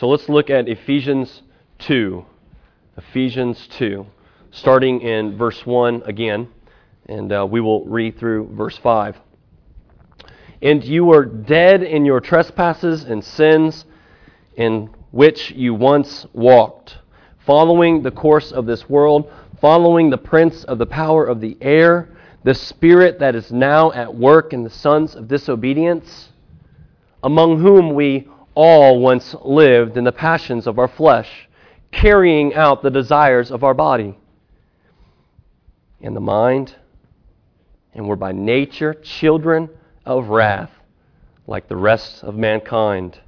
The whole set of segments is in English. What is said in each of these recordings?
So let's look at Ephesians 2. Ephesians 2, starting in verse 1 again, and uh, we will read through verse 5. And you were dead in your trespasses and sins, in which you once walked, following the course of this world, following the prince of the power of the air, the spirit that is now at work in the sons of disobedience, among whom we all once lived in the passions of our flesh, carrying out the desires of our body and the mind, and were by nature children of wrath, like the rest of mankind.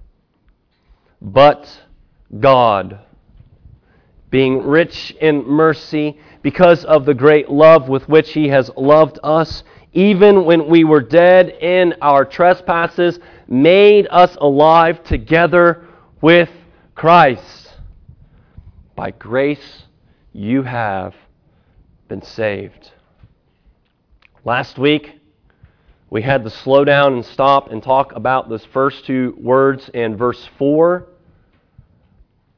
But God, being rich in mercy, because of the great love with which He has loved us, even when we were dead in our trespasses, made us alive together with Christ. By grace you have been saved. Last week, we had to slow down and stop and talk about those first two words in verse 4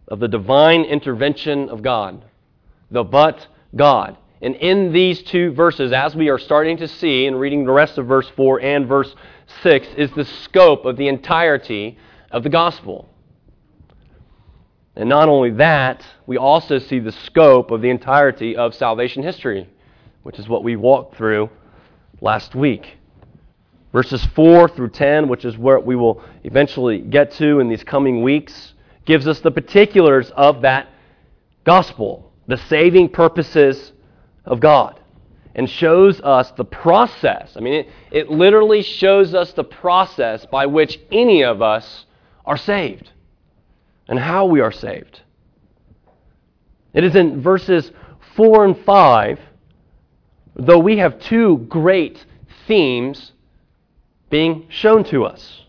of the divine intervention of God. The but God. And in these two verses, as we are starting to see in reading the rest of verse 4 and verse 6, is the scope of the entirety of the gospel. And not only that, we also see the scope of the entirety of salvation history, which is what we walked through last week. Verses 4 through 10, which is where we will eventually get to in these coming weeks, gives us the particulars of that gospel, the saving purposes of God, and shows us the process. I mean, it, it literally shows us the process by which any of us are saved and how we are saved. It is in verses 4 and 5, though we have two great themes being shown to us.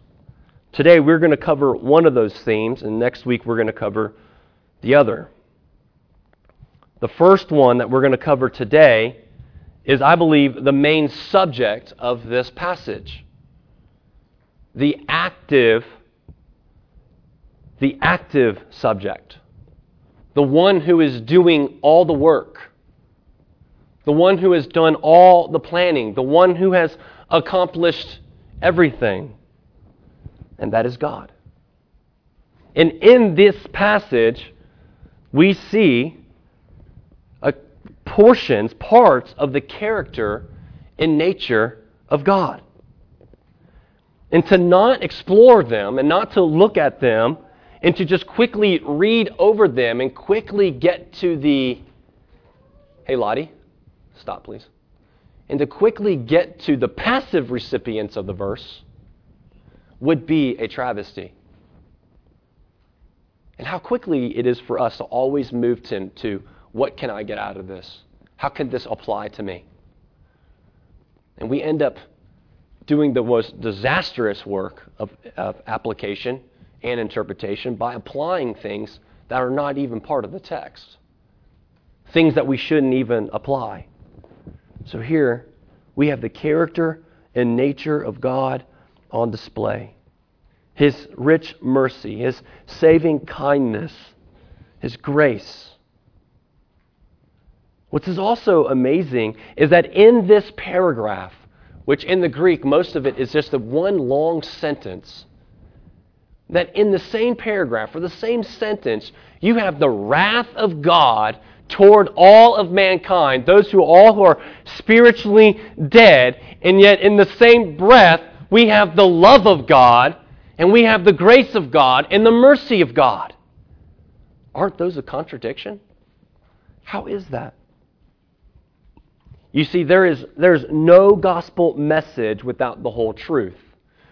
Today we're going to cover one of those themes, and next week we're going to cover the other. The first one that we're going to cover today is, I believe, the main subject of this passage. The active the active subject, the one who is doing all the work, the one who has done all the planning, the one who has accomplished everything, and that is God. And in this passage, we see portions, parts of the character and nature of God. And to not explore them and not to look at them and to just quickly read over them and quickly get to the, hey, Lottie, stop, please. And to quickly get to the passive recipients of the verse would be a travesty. And how quickly it is for us to always move to, to what can I get out of this? How can this apply to me? And we end up doing the most disastrous work of, of application and interpretation by applying things that are not even part of the text, things that we shouldn't even apply. So here we have the character and nature of God on display. His rich mercy, His saving kindness, His grace. What is also amazing is that in this paragraph, which in the Greek, most of it is just a one long sentence, that in the same paragraph or the same sentence, you have the wrath of God toward all of mankind, those who all who are spiritually dead, and yet in the same breath, we have the love of God, and we have the grace of God, and the mercy of God. Aren't those a contradiction? How is that? You see, there is there's no gospel message without the whole truth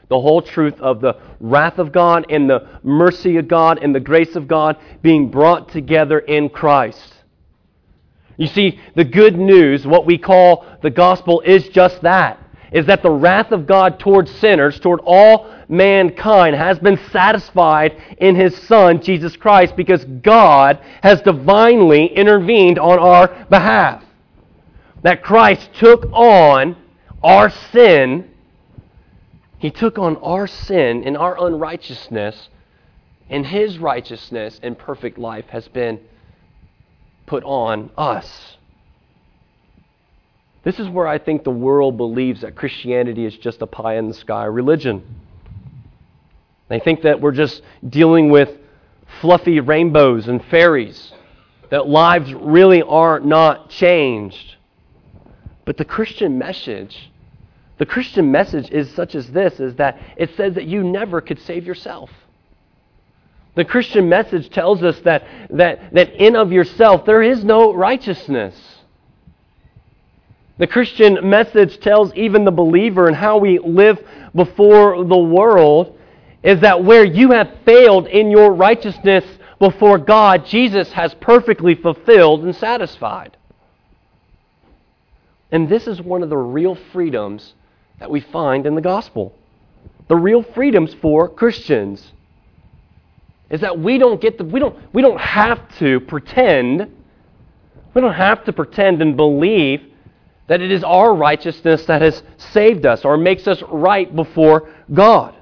the whole truth of the wrath of God and the mercy of God and the grace of God being brought together in Christ. You see, the good news, what we call the gospel, is just that. Is that the wrath of God toward sinners, toward all mankind, has been satisfied in His Son, Jesus Christ, because God has divinely intervened on our behalf. That Christ took on our sin he took on our sin and our unrighteousness and his righteousness and perfect life has been put on us. This is where I think the world believes that Christianity is just a pie in the sky religion. They think that we're just dealing with fluffy rainbows and fairies, that lives really are not changed. But the Christian message, the Christian message is such as this is that it says that you never could save yourself. The Christian message tells us that, that, that in of yourself there is no righteousness. The Christian message tells even the believer and how we live before the world is that where you have failed in your righteousness before God, Jesus has perfectly fulfilled and satisfied. And this is one of the real freedoms that we find in the gospel. The real freedoms for Christians is that we don't get the, we don't we don't have to pretend we don't have to pretend and believe that it is our righteousness that has saved us or makes us right before God.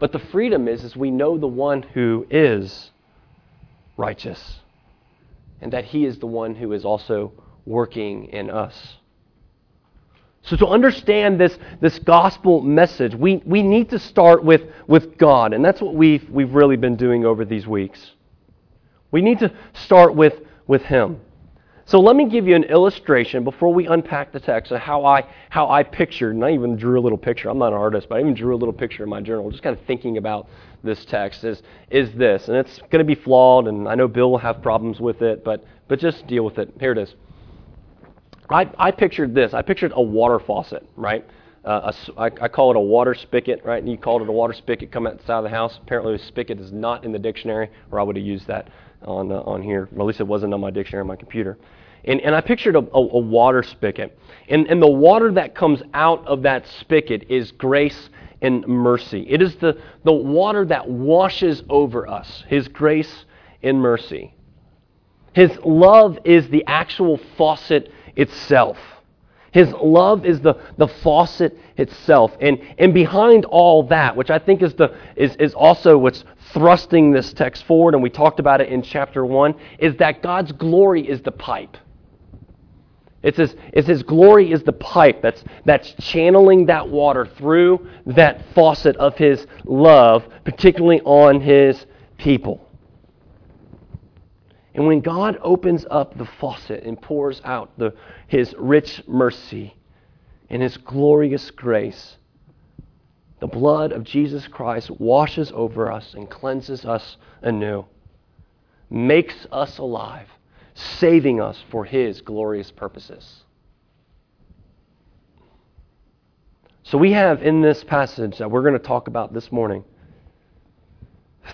But the freedom is, is we know the one who is righteous and that he is the one who is also working in us. So, to understand this, this gospel message, we, we need to start with, with God. And that's what we've, we've really been doing over these weeks. We need to start with, with Him. So let me give you an illustration before we unpack the text of how I how I pictured, and I even drew a little picture. I'm not an artist, but I even drew a little picture in my journal, just kind of thinking about this text is is this, and it's going to be flawed, and I know Bill will have problems with it, but but just deal with it. Here it is. I, I pictured this. I pictured a water faucet, right? Uh, a, I, I call it a water spigot, right? And you called it a water spigot coming out the side of the house. Apparently, a spigot is not in the dictionary, or I would have used that on uh, on here. At least it wasn't on my dictionary on my computer. And, and I pictured a, a, a water spigot. And, and the water that comes out of that spigot is grace and mercy. It is the, the water that washes over us, His grace and mercy. His love is the actual faucet itself. His love is the, the faucet itself. And, and behind all that, which I think is, the, is, is also what's thrusting this text forward, and we talked about it in chapter 1, is that God's glory is the pipe. It's his, it's his glory is the pipe that's, that's channeling that water through that faucet of his love, particularly on his people. And when God opens up the faucet and pours out the, his rich mercy and his glorious grace, the blood of Jesus Christ washes over us and cleanses us anew, makes us alive saving us for His glorious purposes. So, we have in this passage that we're going to talk about this morning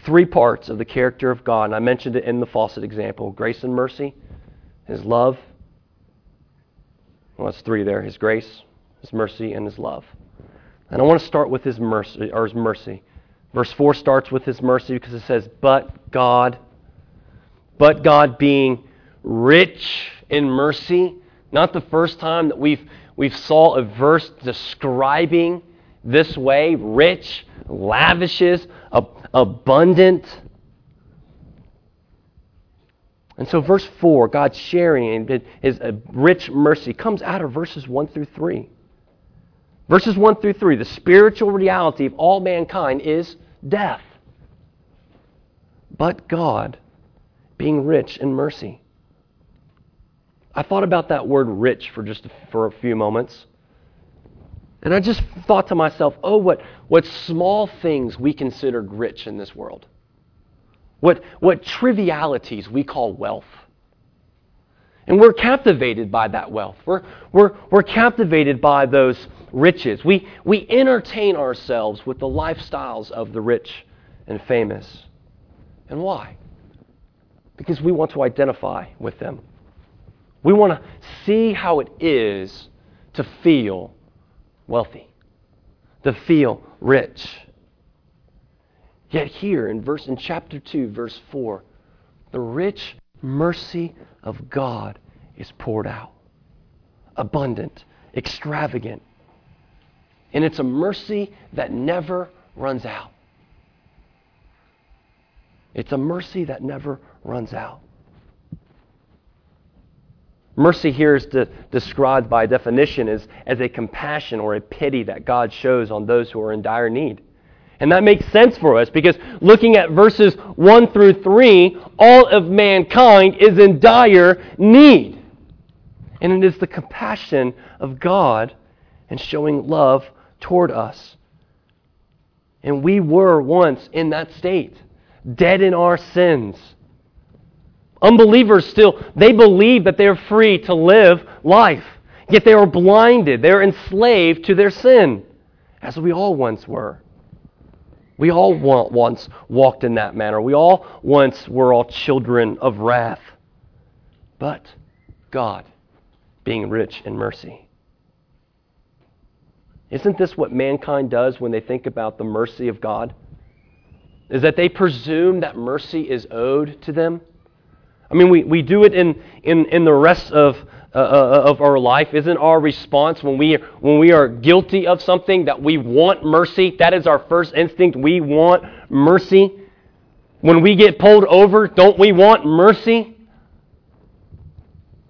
three parts of the character of God. And I mentioned it in the faucet example grace and mercy, His love. Well, that's three there His grace, His mercy, and His love. And I want to start with His mercy, or His mercy. Verse 4 starts with His mercy because it says, But God, but God being rich in mercy. Not the first time that we've, we've saw a verse describing this way rich, lavishes, ab- abundant. And so, verse 4, God's sharing his uh, rich mercy comes out of verses 1 through 3. Verses 1 through 3, the spiritual reality of all mankind is death. But God being rich in mercy. I thought about that word rich for just a, for a few moments. And I just thought to myself, oh, what, what small things we considered rich in this world. What, what trivialities we call wealth. And we're captivated by that wealth. We're, we're, we're captivated by those riches. We, we entertain ourselves with the lifestyles of the rich and famous. And why? Because we want to identify with them. We want to see how it is to feel wealthy, to feel rich. Yet here in verse in chapter 2 verse 4, the rich mercy of God is poured out. Abundant, extravagant. And it's a mercy that never runs out. It's a mercy that never runs out. Mercy here is de- described by definition as, as a compassion or a pity that God shows on those who are in dire need. And that makes sense for us because looking at verses 1 through 3, all of mankind is in dire need. And it is the compassion of God and showing love toward us. And we were once in that state, dead in our sins. Unbelievers still, they believe that they're free to live life, yet they are blinded. They're enslaved to their sin, as we all once were. We all once walked in that manner. We all once were all children of wrath. But God, being rich in mercy. Isn't this what mankind does when they think about the mercy of God? Is that they presume that mercy is owed to them? I mean, we, we do it in, in, in the rest of, uh, uh, of our life. Isn't our response when we, when we are guilty of something that we want mercy? That is our first instinct. We want mercy. When we get pulled over, don't we want mercy?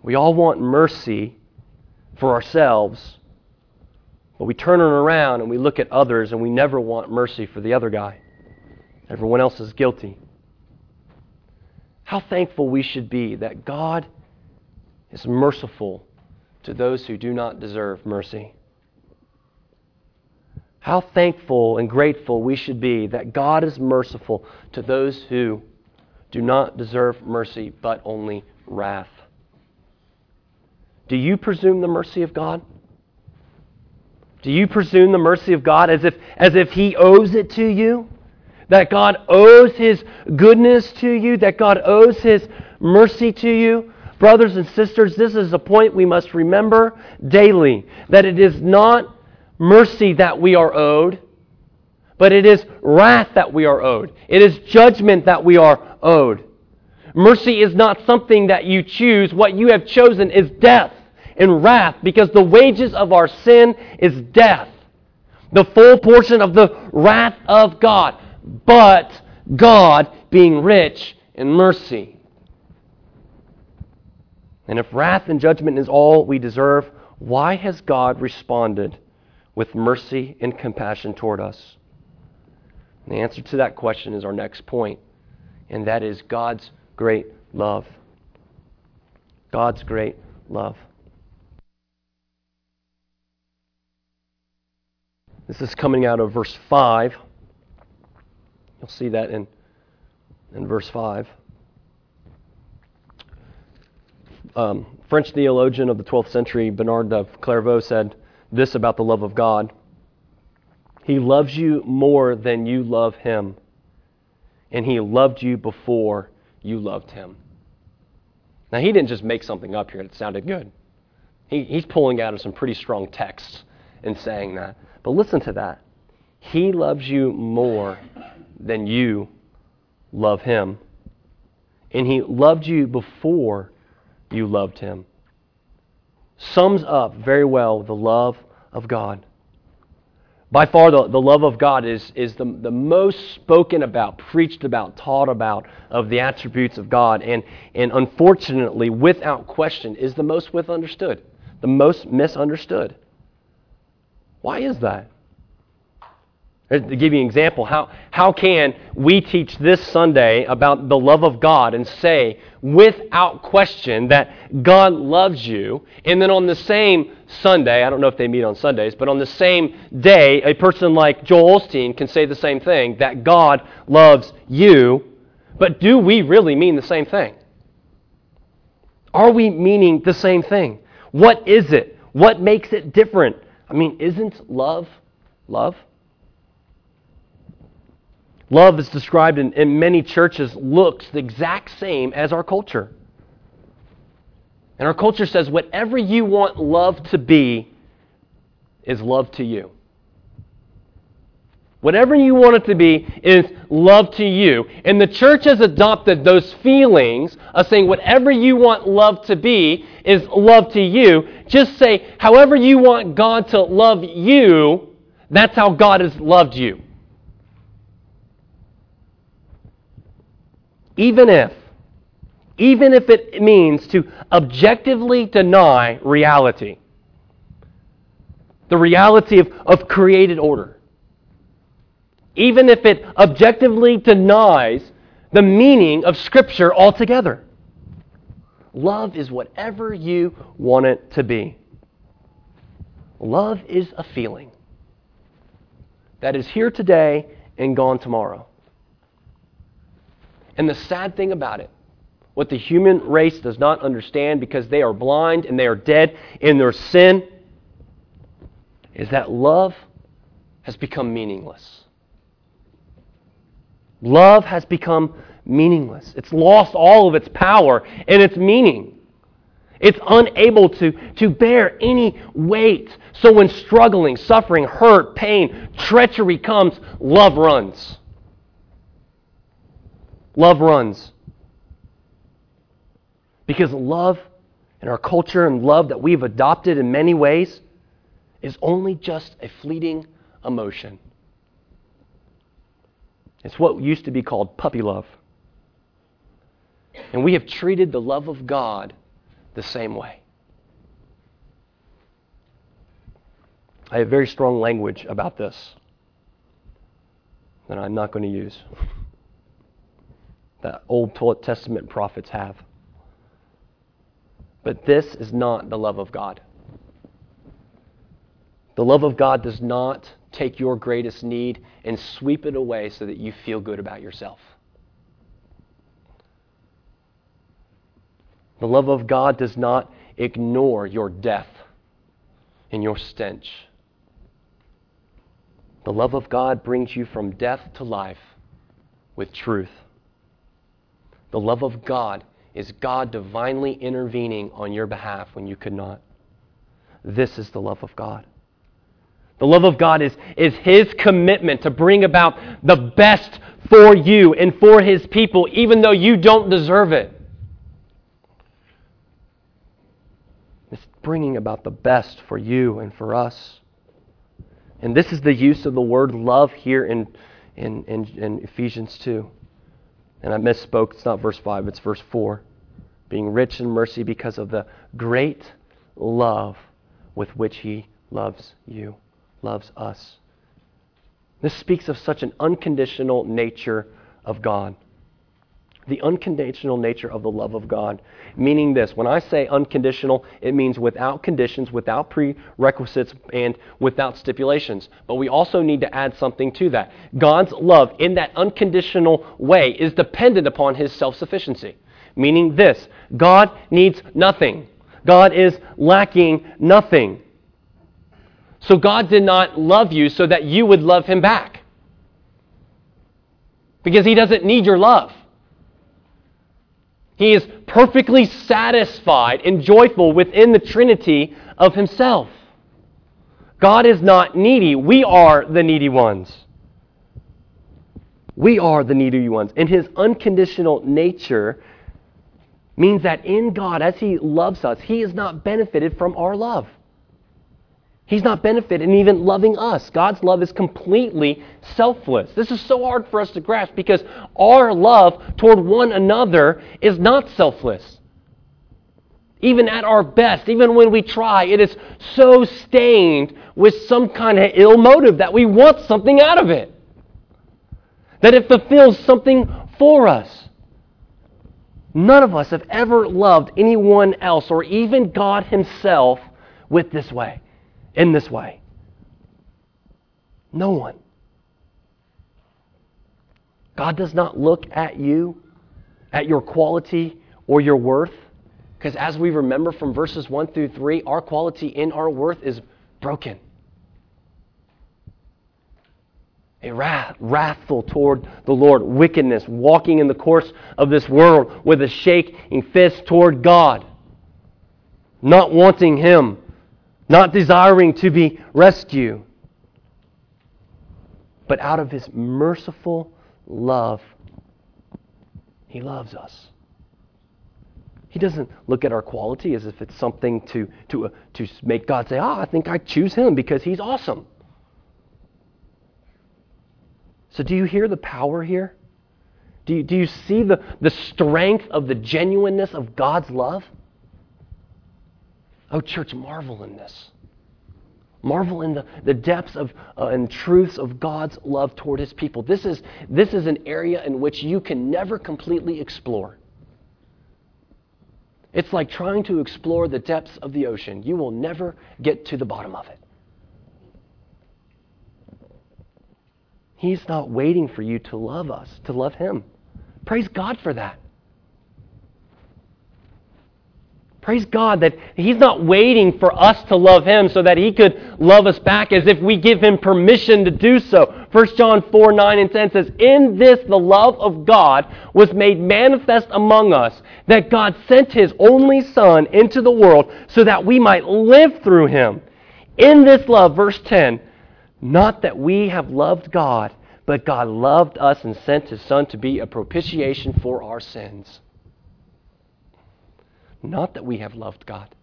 We all want mercy for ourselves, but we turn it around and we look at others and we never want mercy for the other guy. Everyone else is guilty. How thankful we should be that God is merciful to those who do not deserve mercy. How thankful and grateful we should be that God is merciful to those who do not deserve mercy but only wrath. Do you presume the mercy of God? Do you presume the mercy of God as if, as if He owes it to you? That God owes His goodness to you, that God owes His mercy to you. Brothers and sisters, this is a point we must remember daily that it is not mercy that we are owed, but it is wrath that we are owed. It is judgment that we are owed. Mercy is not something that you choose. What you have chosen is death and wrath because the wages of our sin is death. The full portion of the wrath of God but God being rich in mercy. And if wrath and judgment is all we deserve, why has God responded with mercy and compassion toward us? And the answer to that question is our next point, and that is God's great love. God's great love. This is coming out of verse 5. You'll see that in, in verse 5. Um, French theologian of the 12th century, Bernard of Clairvaux, said this about the love of God He loves you more than you love Him, and He loved you before you loved Him. Now, he didn't just make something up here that sounded good. He, he's pulling out of some pretty strong texts and saying that. But listen to that. He loves you more than you love him. And he loved you before you loved him. Sums up very well the love of God. By far, the, the love of God is, is the, the most spoken about, preached about, taught about of the attributes of God, and, and unfortunately, without question, is the most misunderstood. The most misunderstood. Why is that? Uh, to give you an example, how, how can we teach this Sunday about the love of God and say without question that God loves you, and then on the same Sunday, I don't know if they meet on Sundays, but on the same day, a person like Joel Osteen can say the same thing, that God loves you, but do we really mean the same thing? Are we meaning the same thing? What is it? What makes it different? I mean, isn't love love? Love is described in, in many churches looks the exact same as our culture. And our culture says whatever you want love to be is love to you. Whatever you want it to be is love to you. And the church has adopted those feelings of saying whatever you want love to be is love to you. Just say, however you want God to love you, that's how God has loved you. Even if, even if it means to objectively deny reality, the reality of, of created order, even if it objectively denies the meaning of Scripture altogether. Love is whatever you want it to be. Love is a feeling that is here today and gone tomorrow. And the sad thing about it, what the human race does not understand because they are blind and they are dead in their sin, is that love has become meaningless. Love has become meaningless. It's lost all of its power and its meaning. It's unable to, to bear any weight. So when struggling, suffering, hurt, pain, treachery comes, love runs. Love runs. Because love in our culture and love that we've adopted in many ways is only just a fleeting emotion. It's what used to be called puppy love. And we have treated the love of God the same way. I have very strong language about this that I'm not going to use. that Old Testament prophets have. But this is not the love of God. The love of God does not take your greatest need and sweep it away so that you feel good about yourself. The love of God does not ignore your death and your stench. The love of God brings you from death to life with truth. The love of God is God divinely intervening on your behalf when you could not. This is the love of God. The love of God is, is His commitment to bring about the best for you and for His people, even though you don't deserve it. It's bringing about the best for you and for us. And this is the use of the word love here in, in, in, in Ephesians 2. And I misspoke. It's not verse 5, it's verse 4. Being rich in mercy because of the great love with which He loves you loves us. This speaks of such an unconditional nature of God. The unconditional nature of the love of God. Meaning this when I say unconditional, it means without conditions, without prerequisites, and without stipulations. But we also need to add something to that. God's love, in that unconditional way, is dependent upon his self sufficiency. Meaning this God needs nothing, God is lacking nothing. So God did not love you so that you would love him back. Because he doesn't need your love. He is perfectly satisfied and joyful within the Trinity of himself. God is not needy. We are the needy ones. We are the needy ones. And his unconditional nature means that in God, as he loves us, he is not benefited from our love. He's not benefited in even loving us. God's love is completely selfless. This is so hard for us to grasp because our love toward one another is not selfless. Even at our best, even when we try, it is so stained with some kind of ill motive that we want something out of it. That it fulfills something for us. None of us have ever loved anyone else or even God Himself with this way in this way? No one. God does not look at you, at your quality or your worth, because as we remember from verses 1 through 3, our quality and our worth is broken. A wrath, wrathful toward the Lord, wickedness, walking in the course of this world with a shaking fist toward God, not wanting Him not desiring to be rescued, but out of his merciful love, he loves us. He doesn't look at our quality as if it's something to, to, uh, to make God say, ah, I think I choose him because he's awesome. So, do you hear the power here? Do you, do you see the, the strength of the genuineness of God's love? Oh, church, marvel in this. Marvel in the, the depths of uh, and truths of God's love toward his people. This is, this is an area in which you can never completely explore. It's like trying to explore the depths of the ocean. You will never get to the bottom of it. He's not waiting for you to love us, to love Him. Praise God for that. Praise God that He's not waiting for us to love Him so that He could love us back as if we give Him permission to do so. 1 John 4 9 and 10 says, In this the love of God was made manifest among us, that God sent His only Son into the world so that we might live through Him. In this love, verse 10, not that we have loved God, but God loved us and sent His Son to be a propitiation for our sins. Not that we have loved God.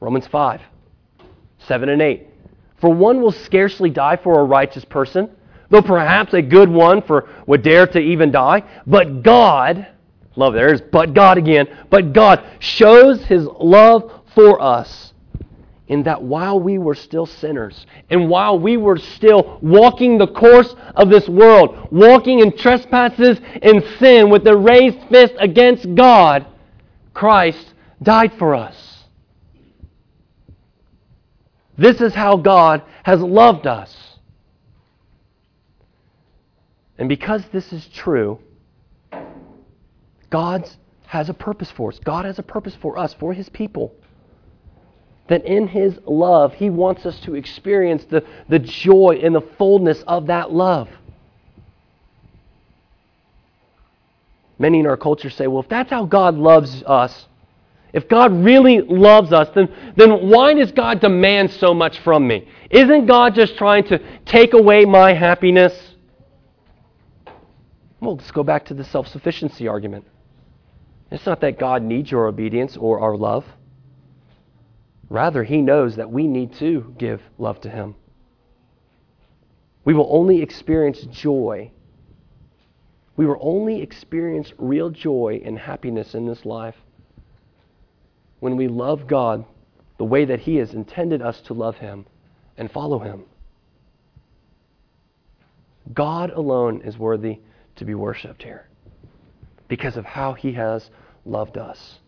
Romans 5, 7 and 8. For one will scarcely die for a righteous person, though perhaps a good one for would dare to even die. But God, love there's but God again, but God shows his love for us in that while we were still sinners and while we were still walking the course of this world, walking in trespasses and sin with the raised fist against God, Christ died for us. This is how God has loved us. And because this is true, God has a purpose for us. God has a purpose for us, for His people that in His love, He wants us to experience the, the joy and the fullness of that love. Many in our culture say, well, if that's how God loves us, if God really loves us, then, then why does God demand so much from me? Isn't God just trying to take away my happiness? Well, let's go back to the self sufficiency argument. It's not that God needs your obedience or our love. Rather, he knows that we need to give love to him. We will only experience joy. We will only experience real joy and happiness in this life when we love God the way that He has intended us to love Him and follow Him. God alone is worthy to be worshiped here because of how He has loved us.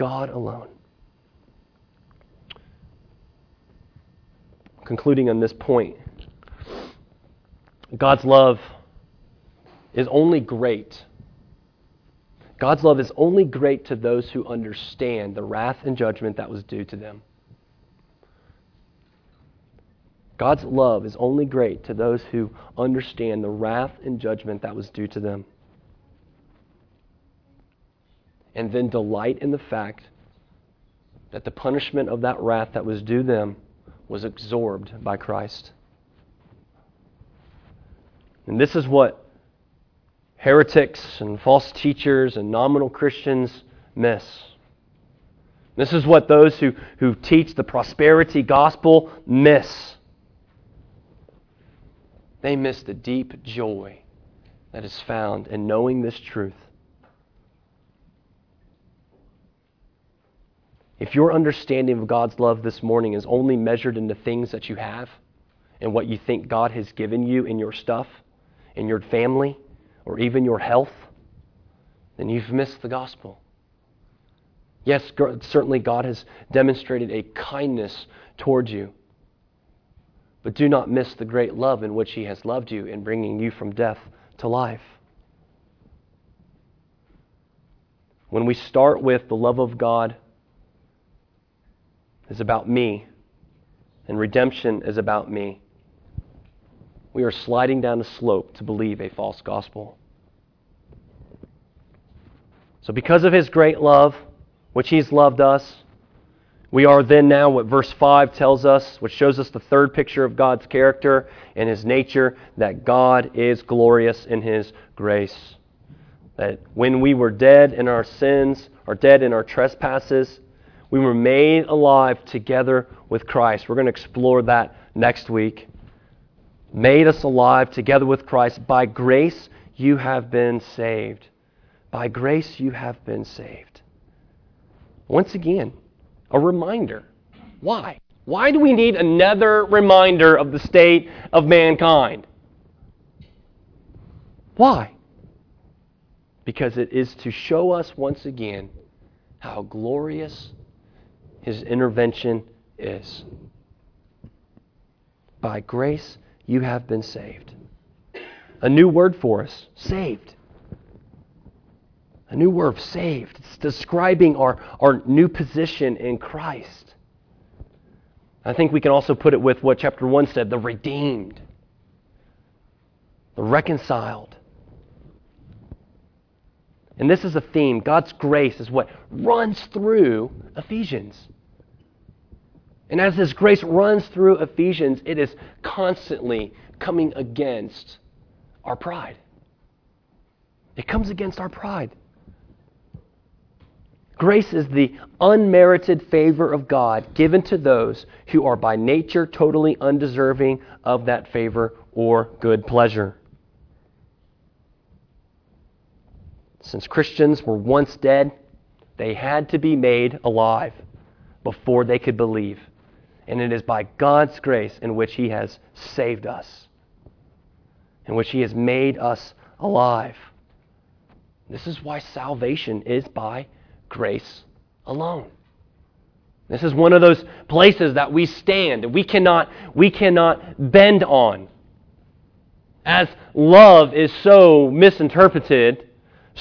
God alone. Concluding on this point, God's love is only great. God's love is only great to those who understand the wrath and judgment that was due to them. God's love is only great to those who understand the wrath and judgment that was due to them and then delight in the fact that the punishment of that wrath that was due them was absorbed by Christ. And this is what heretics and false teachers and nominal Christians miss. This is what those who, who teach the prosperity gospel miss. They miss the deep joy that is found in knowing this truth If your understanding of God's love this morning is only measured in the things that you have and what you think God has given you in your stuff, in your family, or even your health, then you've missed the gospel. Yes, certainly God has demonstrated a kindness towards you. But do not miss the great love in which He has loved you in bringing you from death to life. When we start with the love of God is about me, and redemption is about me. We are sliding down the slope to believe a false gospel. So, because of his great love, which he's loved us, we are then now what verse 5 tells us, which shows us the third picture of God's character and his nature, that God is glorious in his grace. That when we were dead in our sins, or dead in our trespasses, we were made alive together with Christ. We're going to explore that next week. made us alive together with Christ. By grace you have been saved. By grace you have been saved. Once again, a reminder. Why? Why do we need another reminder of the state of mankind? Why? Because it is to show us once again how glorious His intervention is. By grace, you have been saved. A new word for us saved. A new word, saved. It's describing our, our new position in Christ. I think we can also put it with what chapter 1 said the redeemed, the reconciled. And this is a theme. God's grace is what runs through Ephesians. And as this grace runs through Ephesians, it is constantly coming against our pride. It comes against our pride. Grace is the unmerited favor of God given to those who are by nature totally undeserving of that favor or good pleasure. Since Christians were once dead, they had to be made alive before they could believe. And it is by God's grace in which He has saved us, in which He has made us alive. This is why salvation is by grace alone. This is one of those places that we stand we cannot, we cannot bend on. As love is so misinterpreted,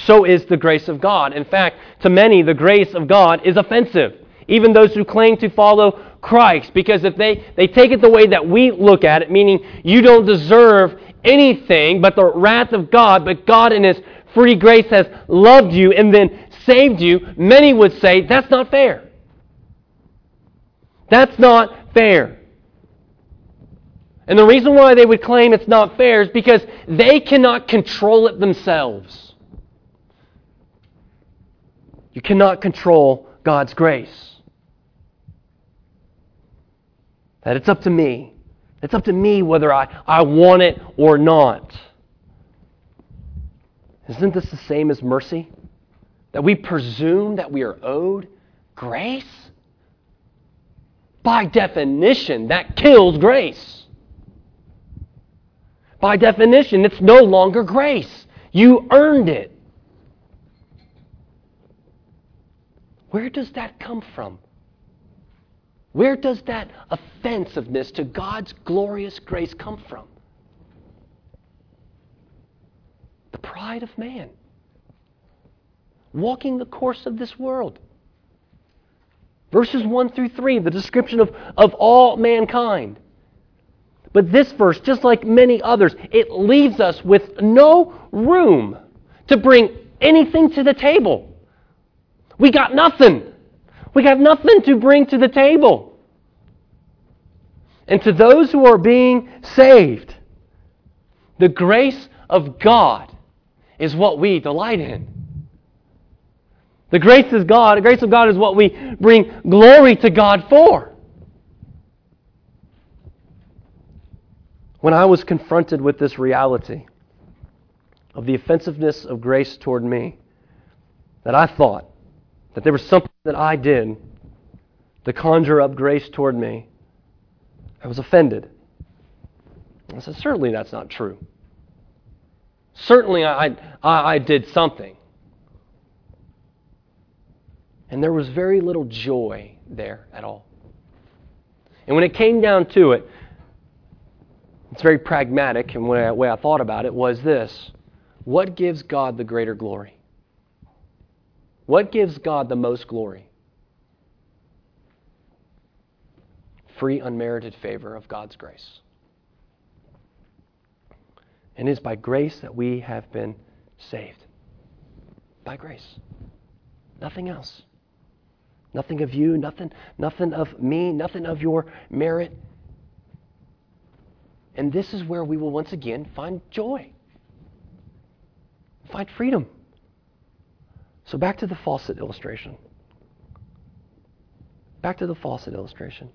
so is the grace of God. In fact, to many, the grace of God is offensive. Even those who claim to follow Christ, because if they, they take it the way that we look at it, meaning you don't deserve anything but the wrath of God, but God in His free grace has loved you and then saved you, many would say that's not fair. That's not fair. And the reason why they would claim it's not fair is because they cannot control it themselves. You cannot control God's grace. That it's up to me. It's up to me whether I, I want it or not. Isn't this the same as mercy? That we presume that we are owed grace? By definition, that kills grace. By definition, it's no longer grace. You earned it. Where does that come from? Where does that offensiveness to God's glorious grace come from? The pride of man. Walking the course of this world. Verses 1 through 3, the description of, of all mankind. But this verse, just like many others, it leaves us with no room to bring anything to the table. We got nothing. We got nothing to bring to the table. And to those who are being saved, the grace of God is what we delight in. The grace of God, the grace of God is what we bring glory to God for. When I was confronted with this reality of the offensiveness of grace toward me, that I thought that there was something that I did to conjure up grace toward me, I was offended. I said, Certainly that's not true. Certainly I, I, I did something. And there was very little joy there at all. And when it came down to it, it's very pragmatic, and the way I, way I thought about it was this What gives God the greater glory? What gives God the most glory? Free, unmerited favor of God's grace. And it is by grace that we have been saved. By grace. Nothing else. Nothing of you, nothing, nothing of me, nothing of your merit. And this is where we will once again find joy, find freedom. So back to the faucet illustration. Back to the faucet illustration.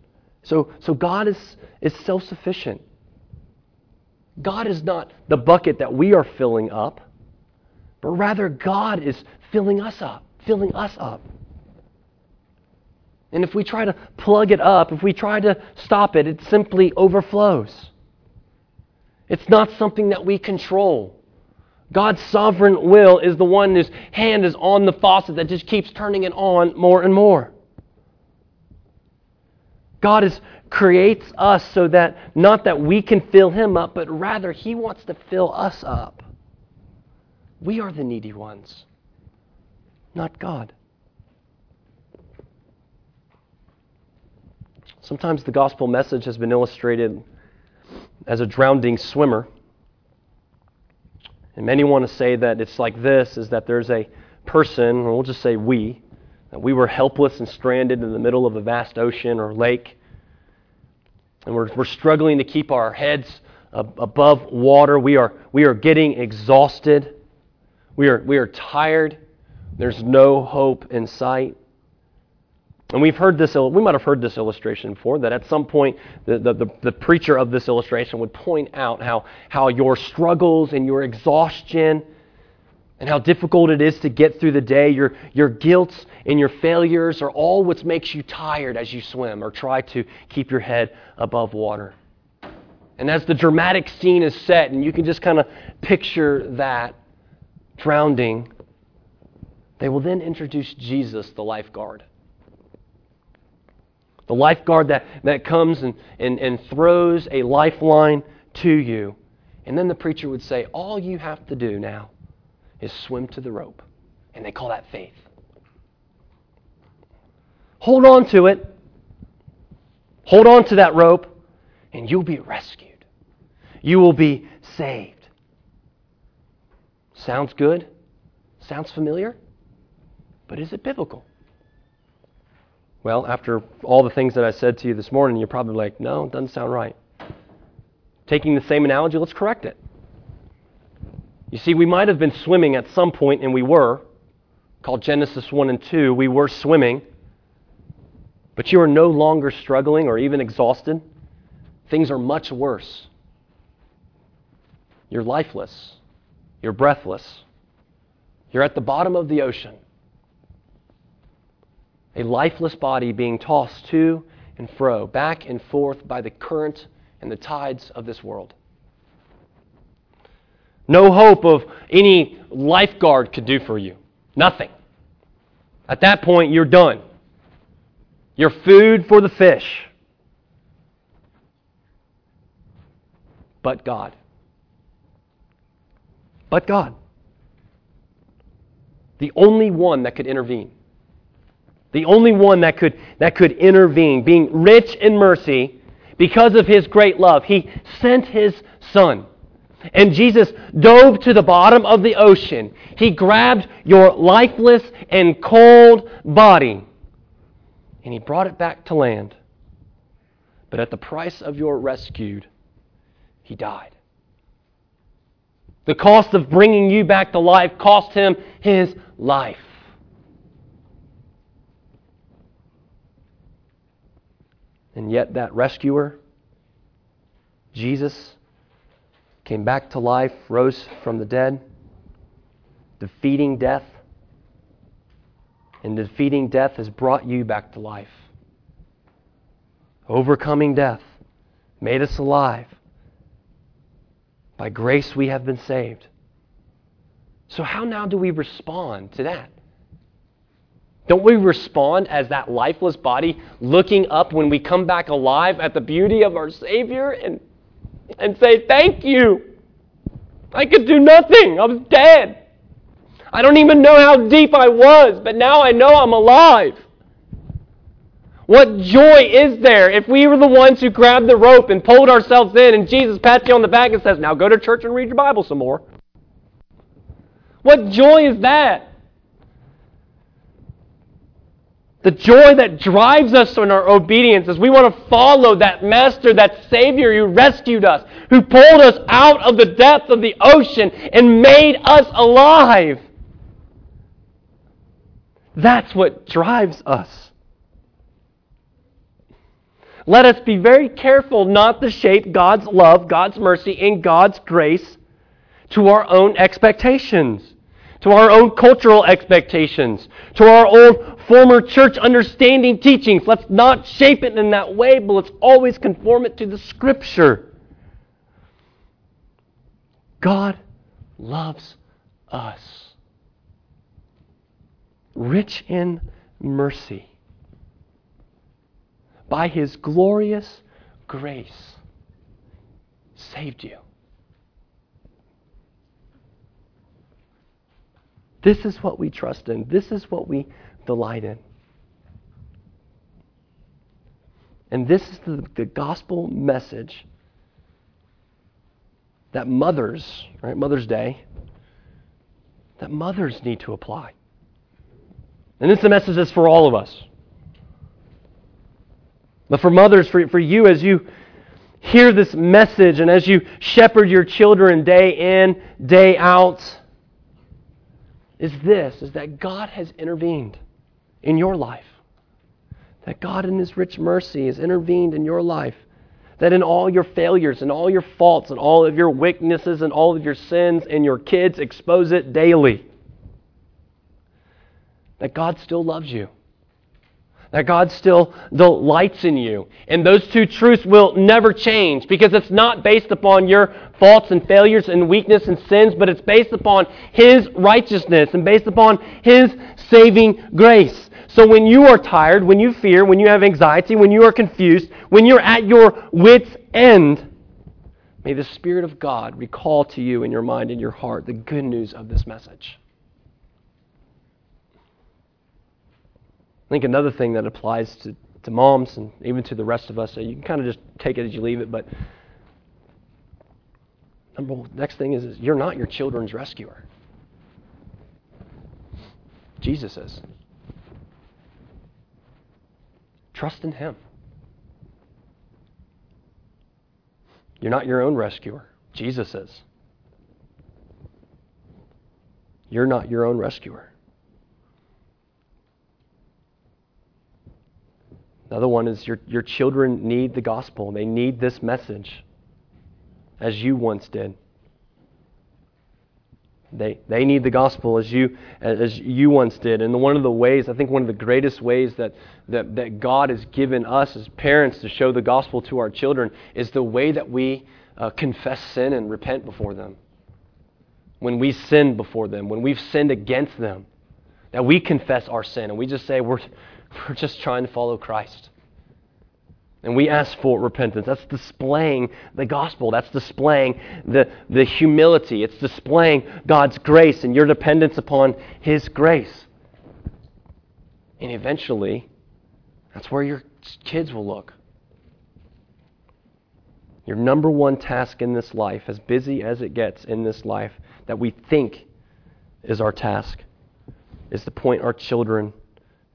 So, so God is, is self sufficient. God is not the bucket that we are filling up, but rather God is filling us up, filling us up. And if we try to plug it up, if we try to stop it, it simply overflows. It's not something that we control. God's sovereign will is the one whose hand is on the faucet that just keeps turning it on more and more. God is, creates us so that not that we can fill him up, but rather he wants to fill us up. We are the needy ones, not God. Sometimes the gospel message has been illustrated as a drowning swimmer. And many want to say that it's like this is that there's a person, or we'll just say we, that we were helpless and stranded in the middle of a vast ocean or lake. And we're, we're struggling to keep our heads above water. We are, we are getting exhausted. We are, we are tired. There's no hope in sight. And we've heard this, we might have heard this illustration before, that at some point the, the, the, the, preacher of this illustration would point out how, how your struggles and your exhaustion and how difficult it is to get through the day, your, your guilt and your failures are all what makes you tired as you swim or try to keep your head above water. And as the dramatic scene is set, and you can just kind of picture that drowning, they will then introduce Jesus, the lifeguard. The lifeguard that, that comes and, and, and throws a lifeline to you. And then the preacher would say, All you have to do now is swim to the rope. And they call that faith. Hold on to it. Hold on to that rope, and you'll be rescued. You will be saved. Sounds good? Sounds familiar? But is it biblical? Well, after all the things that I said to you this morning, you're probably like, no, it doesn't sound right. Taking the same analogy, let's correct it. You see, we might have been swimming at some point, and we were, called Genesis 1 and 2. We were swimming, but you are no longer struggling or even exhausted. Things are much worse. You're lifeless, you're breathless, you're at the bottom of the ocean a lifeless body being tossed to and fro, back and forth by the current and the tides of this world. No hope of any lifeguard could do for you. Nothing. At that point, you're done. You're food for the fish. But God. But God. The only one that could intervene the only one that could, that could intervene, being rich in mercy because of his great love. He sent his son. And Jesus dove to the bottom of the ocean. He grabbed your lifeless and cold body and he brought it back to land. But at the price of your rescued, he died. The cost of bringing you back to life cost him his life. And yet, that rescuer, Jesus, came back to life, rose from the dead, defeating death. And defeating death has brought you back to life. Overcoming death made us alive. By grace we have been saved. So, how now do we respond to that? Don't we respond as that lifeless body, looking up when we come back alive at the beauty of our Savior and, and say, Thank you. I could do nothing. I was dead. I don't even know how deep I was, but now I know I'm alive. What joy is there if we were the ones who grabbed the rope and pulled ourselves in and Jesus pats you on the back and says, Now go to church and read your Bible some more? What joy is that? The joy that drives us in our obedience is we want to follow that Master, that Savior who rescued us, who pulled us out of the depths of the ocean and made us alive. That's what drives us. let us be very careful not to shape God's love, God's mercy, and God's grace to our own expectations, to our own cultural expectations, to our old former church understanding teachings. Let's not shape it in that way, but let's always conform it to the Scripture. God loves us, rich in mercy by his glorious grace, saved you. This is what we trust in. This is what we delight in. And this is the, the gospel message that mothers, right, Mother's Day, that mothers need to apply. And this is message that's for all of us. But for mothers, for, for you, as you hear this message and as you shepherd your children day in, day out, is this is that God has intervened in your life. That God, in His rich mercy, has intervened in your life. That in all your failures and all your faults and all of your weaknesses and all of your sins, and your kids expose it daily, that God still loves you that God still delights in you. And those two truths will never change because it's not based upon your faults and failures and weakness and sins, but it's based upon His righteousness and based upon His saving grace. So when you are tired, when you fear, when you have anxiety, when you are confused, when you're at your wits' end, may the Spirit of God recall to you in your mind and your heart the good news of this message. I think another thing that applies to, to moms and even to the rest of us, so you can kind of just take it as you leave it, but number next thing is, is you're not your children's rescuer. Jesus is. Trust in Him. You're not your own rescuer. Jesus is. You're not your own rescuer. Another one is your, your children need the gospel. They need this message, as you once did. They, they need the gospel as you, as you once did. And one of the ways, I think one of the greatest ways that, that, that God has given us as parents to show the gospel to our children is the way that we uh, confess sin and repent before them. When we sin before them, when we've sinned against them, that we confess our sin and we just say, we're, we're just trying to follow Christ. And we ask for repentance. That's displaying the gospel. That's displaying the, the humility. It's displaying God's grace and your dependence upon His grace. And eventually, that's where your kids will look. Your number one task in this life, as busy as it gets in this life, that we think is our task, is to point our children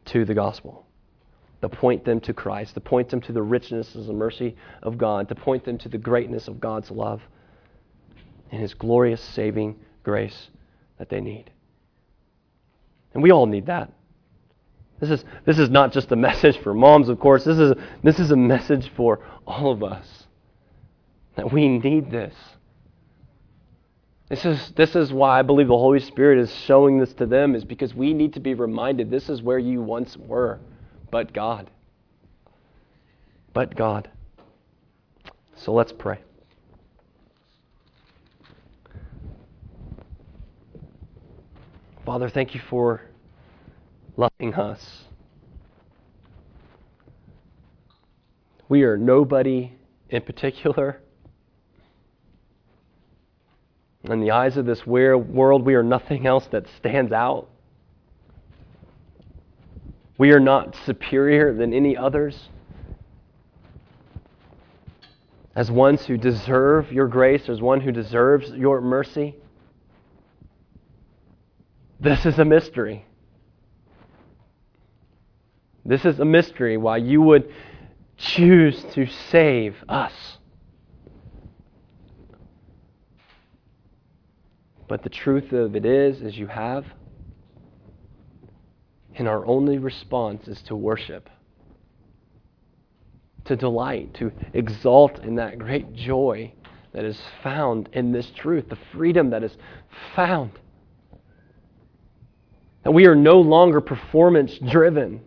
to the gospel, to point them to Christ, to point them to the richness and the mercy of God, to point them to the greatness of God's love and His glorious saving grace that they need. And we all need that. This is, this is not just a message for moms, of course. This is, this is a message for all of us. That we need this. This is, this is why I believe the Holy Spirit is showing this to them, is because we need to be reminded this is where you once were, but God. But God. So let's pray. Father, thank you for loving us. We are nobody in particular. In the eyes of this world, we are nothing else that stands out. We are not superior than any others. As ones who deserve your grace, as one who deserves your mercy. This is a mystery. This is a mystery why you would choose to save us. But the truth of it is, is you have. And our only response is to worship, to delight, to exalt in that great joy that is found in this truth, the freedom that is found. That we are no longer performance driven,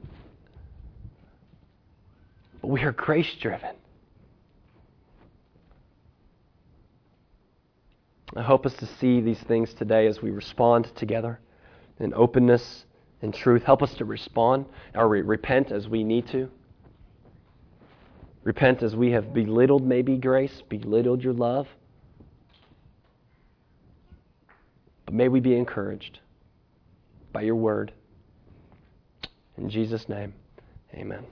but we are grace driven. I hope us to see these things today as we respond together in openness and truth. Help us to respond or re- repent as we need to. Repent as we have belittled maybe grace, belittled your love. But may we be encouraged by your word. In Jesus' name, amen.